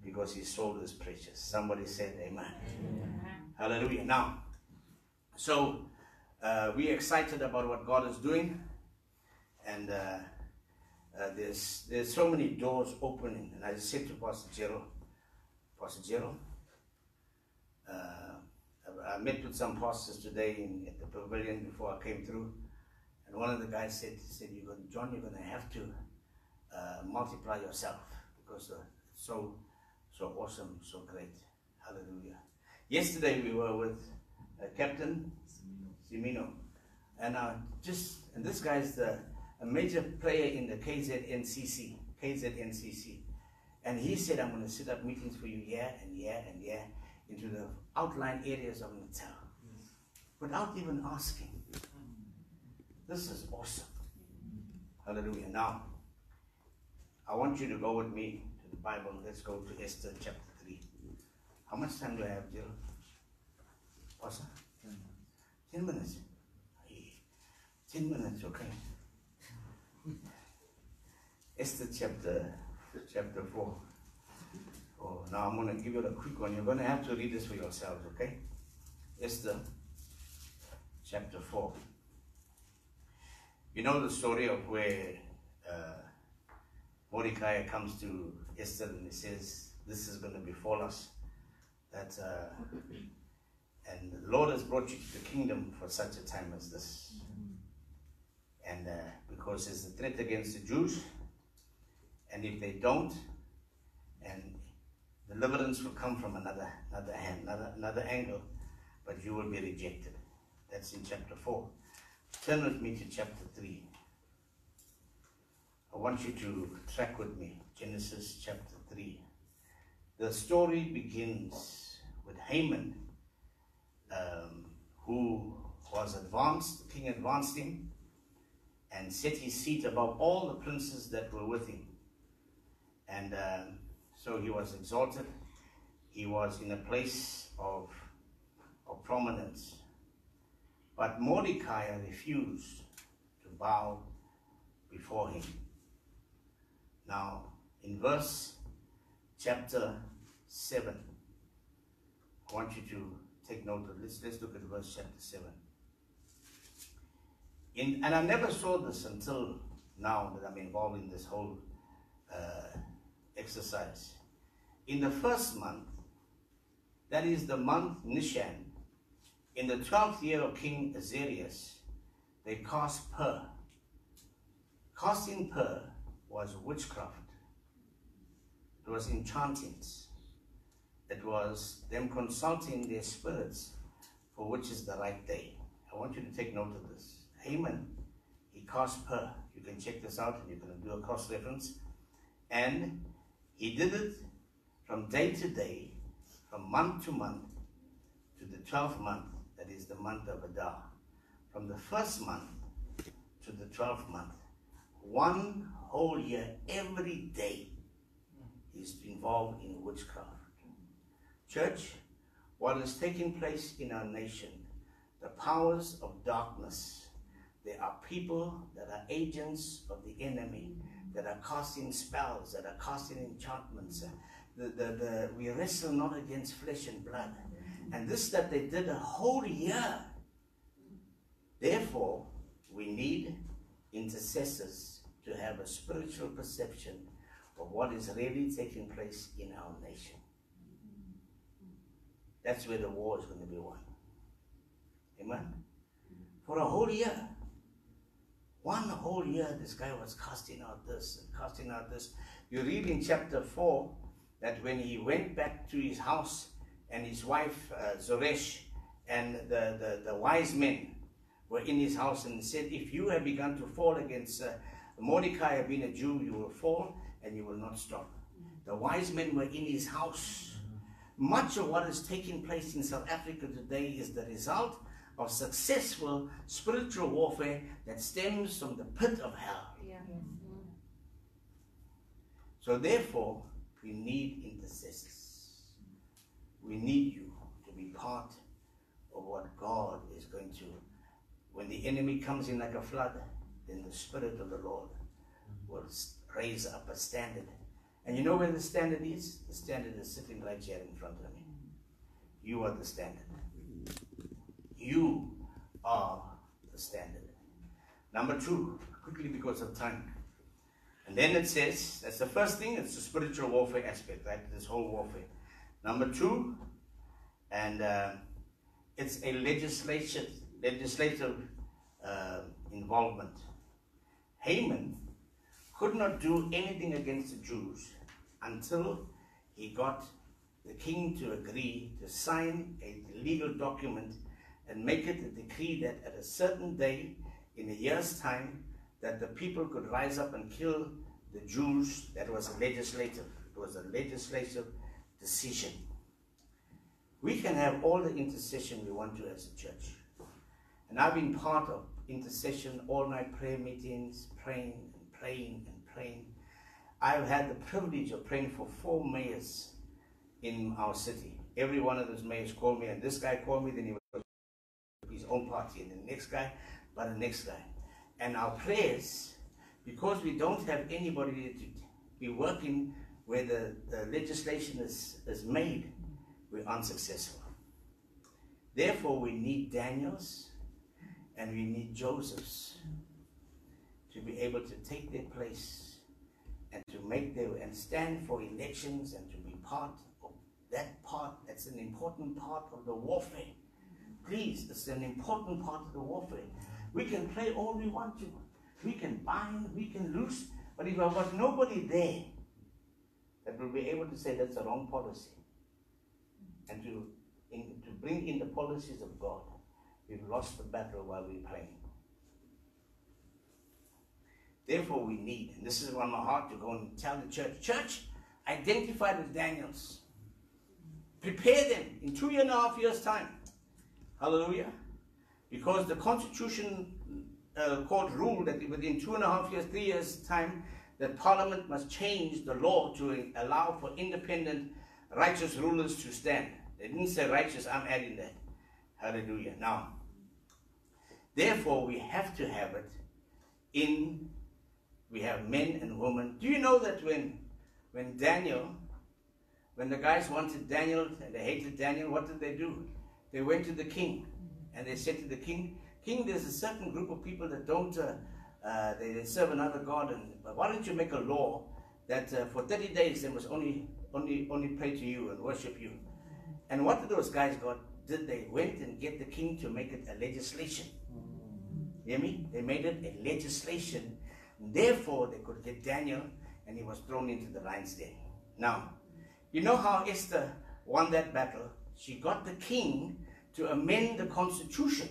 because his soul is precious. Somebody said, Amen. Hallelujah. Now, so uh, we're excited about what God is doing, and uh, uh, there's there's so many doors opening. And I just said to Pastor Gerald, Pastor Gerald, uh, I, met with some pastors today in, at the pavilion before I came through, and one of the guys said, said you're going, John, you're going to have to uh, multiply yourself because it's so so awesome, so great. Hallelujah. Yesterday we were with uh, Captain Simino, and uh, just and this guy's the a major player in the KZNCC, KZNCC, and he said, "I'm going to set up meetings for you here and here and here into the outlying areas of Natal, without even asking." This is awesome. Hallelujah. Now, I want you to go with me to the Bible. Let's go to Esther chapter 3. How much time do I have, Jill? That? 10 minutes. 10 minutes, okay. Esther chapter chapter 4. Oh, now I'm going to give you a quick one. You're going to have to read this for yourselves, okay? Esther chapter 4. You know the story of where uh, Mordecai comes to Esther and he says, This is going to befall us. That, uh, and the Lord has brought you to the kingdom for such a time as this. And uh, because there's a threat against the Jews, and if they don't, and deliverance will come from another another hand, another another angle, but you will be rejected. That's in chapter 4. Turn with me to chapter 3. I want you to track with me. Genesis chapter 3. The story begins with Haman, um, who was advanced, the king advanced him and set his seat above all the princes that were with him. And um, so he was exalted. He was in a place of, of prominence. But Mordecai refused to bow before him. Now, in verse chapter 7, I want you to take note of this. Let's look at verse chapter 7. In, and I never saw this until now that I'm involved in this whole uh, exercise. In the first month, that is the month Nisan, in the twelfth year of King Ahasuerus, they cast pur. Casting pur was witchcraft. It was enchantings. It was them consulting their spirits for which is the right day. I want you to take note of this. Haman, he cast pur. You can check this out and you can do a cross reference. And he did it from day to day, from month to month, to the 12th month, that is the month of Adar. From the first month to the 12th month, one whole year, every day, he's involved in witchcraft. Church, what is taking place in our nation, the powers of darkness, there are people that are agents of the enemy that are casting spells, that are casting enchantments. The, the, the, we wrestle not against flesh and blood. And this that they did a whole year. Therefore, we need intercessors to have a spiritual perception of what is really taking place in our nation. That's where the war is going to be won. Amen. For a whole year. One whole year, this guy was casting out this and casting out this. You read in chapter 4 that when he went back to his house and his wife uh, Zeresh and the, the, the wise men were in his house and said, If you have begun to fall against uh, Mordecai, being a Jew, you will fall and you will not stop. The wise men were in his house. Much of what is taking place in South Africa today is the result of successful spiritual warfare that stems from the pit of hell. So, therefore, we need intercessors. We need you to be part of what God is going to. When the enemy comes in like a flood, then the Spirit of the Lord will raise up a standard. And you know where the standard is? The standard is sitting right here in front of me. You are the standard. You are the standard. Number two, quickly because of time. And then it says, that's the first thing, it's the spiritual warfare aspect, right? This whole warfare. Number two, and uh, it's a legislation, legislative uh, involvement. Haman could not do anything against the Jews until he got the king to agree to sign a legal document and make it a decree that at a certain day in a year's time that the people could rise up and kill the Jews. That was a legislative. It was a legislative decision. We can have all the intercession we want to as a church. And I've been part of intercession, all night prayer meetings, praying praying and praying. I've had the privilege of praying for four mayors in our city. Every one of those mayors called me, and this guy called me, then he was his own party, and the next guy, but the next guy. And our prayers, because we don't have anybody to be working where the, the legislation is, is made, we're unsuccessful. Therefore, we need Daniels and we need Josephs to be able to take their place and to make their and stand for elections and to be part of that part. That's an important part of the warfare. Please, it's an important part of the warfare. We can play all we want to. We can bind, we can loose, but if there was nobody there that will be able to say that's a wrong policy and to, in, to bring in the policies of God, we've lost the battle while we're praying. Therefore, we need, and this is on my heart to go and tell the church, church, identify the Daniels. Prepare them in two and a half years' time. Hallelujah. Because the Constitution uh, Court ruled that within two and a half years, three years' time, that Parliament must change the law to allow for independent, righteous rulers to stand. They didn't say righteous, I'm adding that. Hallelujah. Now, therefore, we have to have it in, we have men and women. Do you know that when, when Daniel, when the guys wanted Daniel and they hated Daniel, what did they do? They went to the king and they said to the king, King, there's a certain group of people that don't, uh, uh, they, they serve another God, and but why don't you make a law that uh, for 30 days they must only, only, only pray to you and worship you? And what did those guys got? Did they went and get the king to make it a legislation? Hear me? They made it a legislation. Therefore, they could get Daniel, and he was thrown into the lion's den. Now, you know how Esther won that battle? She got the king to amend the constitution.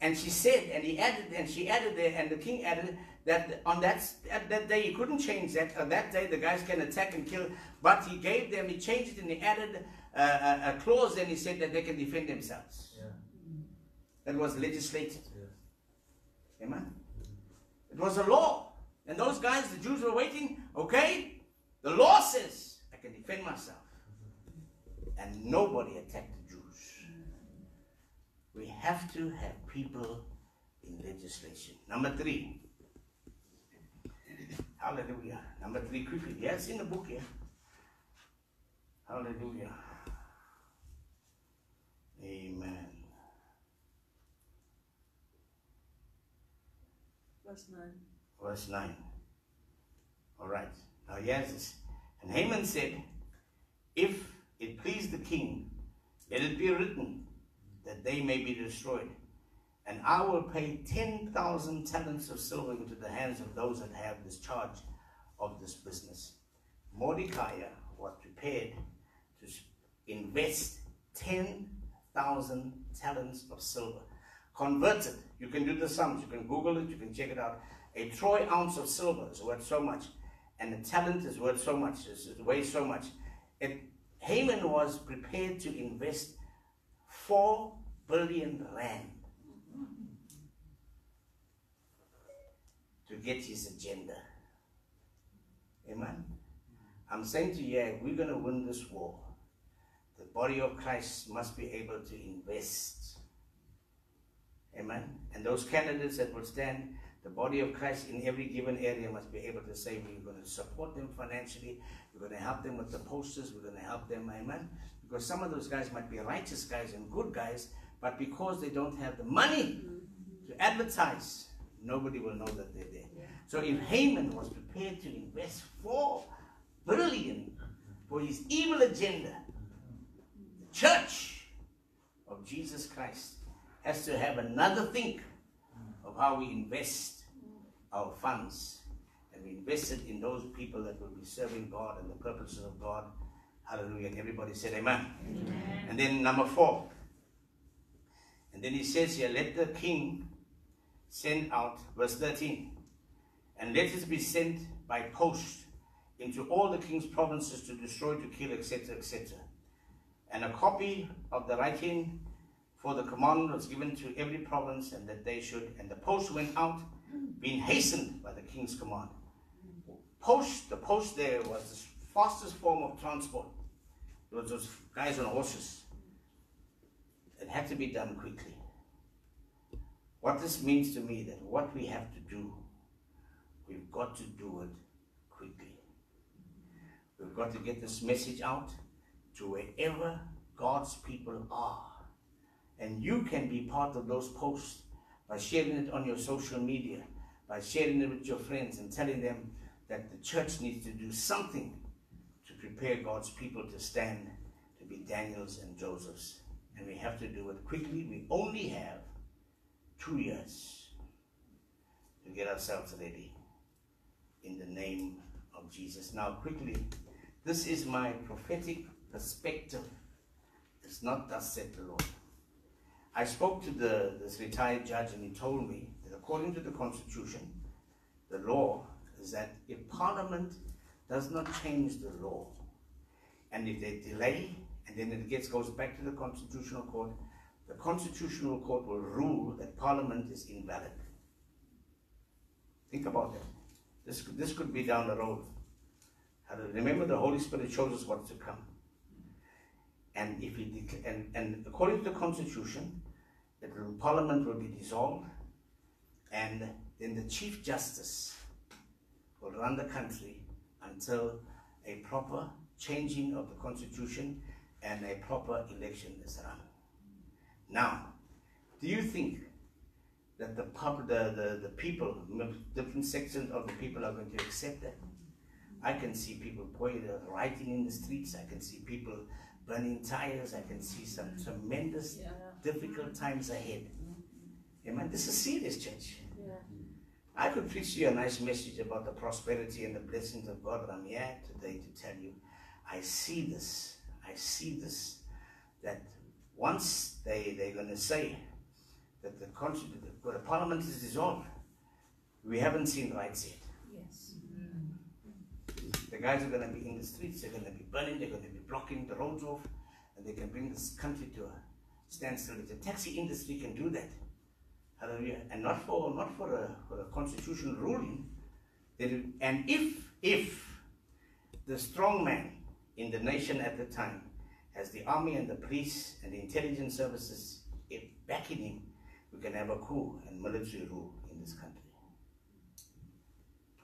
And she said, and he added, and she added there, and the king added that on that, at that day he couldn't change that. On that day the guys can attack and kill, but he gave them, he changed it, and he added uh, a, a clause. and he said that they can defend themselves. Yeah. That was legislated. Yes. Amen. It was a law, and those guys, the Jews, were waiting. Okay, the law says I can defend myself, and nobody attacked the Jews. We have to have people in legislation. Number three. Hallelujah. Number three, quickly. Yes, in the book here. Hallelujah. Amen. Verse 9. Verse 9. All right. Now, here's. And Haman said, If it please the king, let it be written that they may be destroyed. And I will pay 10,000 talents of silver into the hands of those that have this charge of this business. Mordecai was prepared to invest 10,000 talents of silver. Converted, you can do the sums, you can Google it, you can check it out. A troy ounce of silver is worth so much, and a talent is worth so much, it weighs so much. It, Haman was prepared to invest 4 billion rand to get his agenda. Amen. I'm saying to you, if we're going to win this war, the body of Christ must be able to invest. Amen. And those candidates that will stand, the body of Christ in every given area must be able to say, we're going to support them financially, we're going to help them with the posters, we're going to help them, amen. Because some of those guys might be righteous guys and good guys, but because they don't have the money mm-hmm. to advertise, nobody will know that they're there. So if Haman was prepared to invest four billion for his evil agenda, the church of Jesus Christ has to have another think of how we invest our funds. And we invest it in those people that will be serving God and the purposes of God. Hallelujah. And everybody said amen. And then number four. And then he says here, let the king send out, verse 13, and let it be sent by post into all the king's provinces to destroy, to kill, etc., etc. And a copy of the writing for the command was given to every province, and that they should, and the post went out, being hastened by the king's command. Post, the post there was the fastest form of transport. It was those guys on horses. It had to be done quickly. What this means to me that what we have to do, we've got to do it quickly. We've got to get this message out to wherever God's people are. And you can be part of those posts by sharing it on your social media, by sharing it with your friends and telling them that the church needs to do something to prepare God's people to stand to be Daniels and Josephs. And we have to do it quickly. We only have two years to get ourselves ready in the name of Jesus. Now, quickly, this is my prophetic perspective. It's not thus said the Lord. I spoke to the, this retired judge and he told me that according to the Constitution, the law is that if Parliament does not change the law, and if they delay, and then it gets goes back to the Constitutional Court, the Constitutional Court will rule that Parliament is invalid. Think about that. This, this could be down the road. Remember, the Holy Spirit shows us what's to come. And if he and, and according to the Constitution, the Parliament will be dissolved, and then the Chief Justice will run the country until a proper changing of the Constitution and a proper election is run. Now, do you think that the pub, the, the, the people, different sections of the people are going to accept that? I can see people uh, in the streets. I can see people burning tires. I can see some tremendous, difficult times ahead. Mm-hmm. Amen. This is serious, church. I could preach you a nice message about the prosperity and the blessings of God, but I'm here today to tell you, I see this. I see this. That once they, they're going to say that the, the parliament is dissolved, we haven't seen rights yet. Yes. Mm-hmm. The guys are going to be in the streets, they're going to be burning, they're going to be blocking the roads off, and they can bring this country to a standstill. The taxi industry can do that. Hallelujah. And not for not for a, for a constitutional ruling. And if if the strong man in the nation at the time has the army and the police and the intelligence services if backing him, we can have a coup and military rule in this country.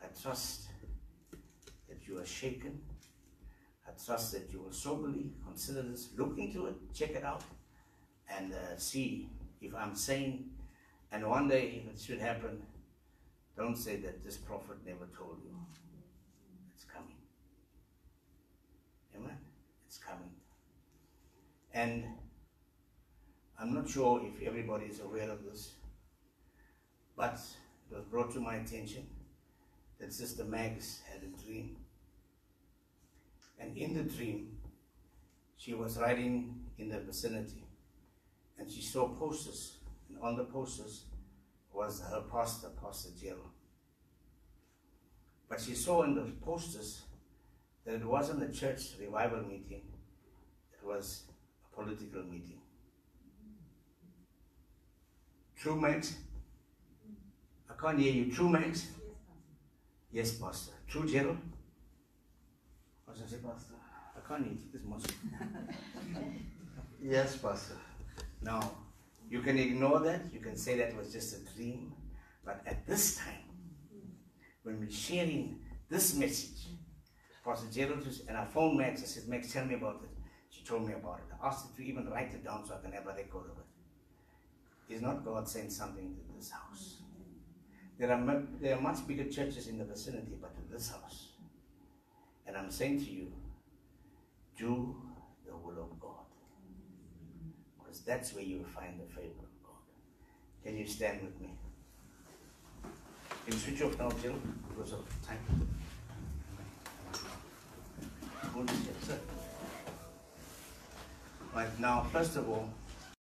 I trust that you are shaken. I trust that you will soberly consider this, look into it, check it out, and uh, see if I'm saying. And one day, if it should happen, don't say that this prophet never told you. It's coming. Amen. It's coming. And I'm not sure if everybody is aware of this, but it was brought to my attention that Sister Mags had a dream. And in the dream, she was riding in the vicinity and she saw posters, and on the posters was her pastor, Pastor Gerald. But she saw in the posters that it wasn't a church revival meeting, it was a political meeting. True, Max? I can't hear you. True, Max? Yes, Pastor. True, Gerald? What's that say, Pastor? I can't hear you. This must. (laughs) Yes, Pastor. Now, You can ignore that. You can say that was just a dream. But at this time, when we're sharing this message, Pastor Gerald was, and I phoned Max. I said, Max, tell me about it. She told me about it. I asked her to even write it down so I can have a record of it. Is not God saying something to this house? There are, there are much bigger churches in the vicinity, but in this house. And I'm saying to you, do the will of God. Because that's where you will find the favor of God. Can you stand with me? Can you switch off now, Jill, because of time? Sir. Right now, first of all,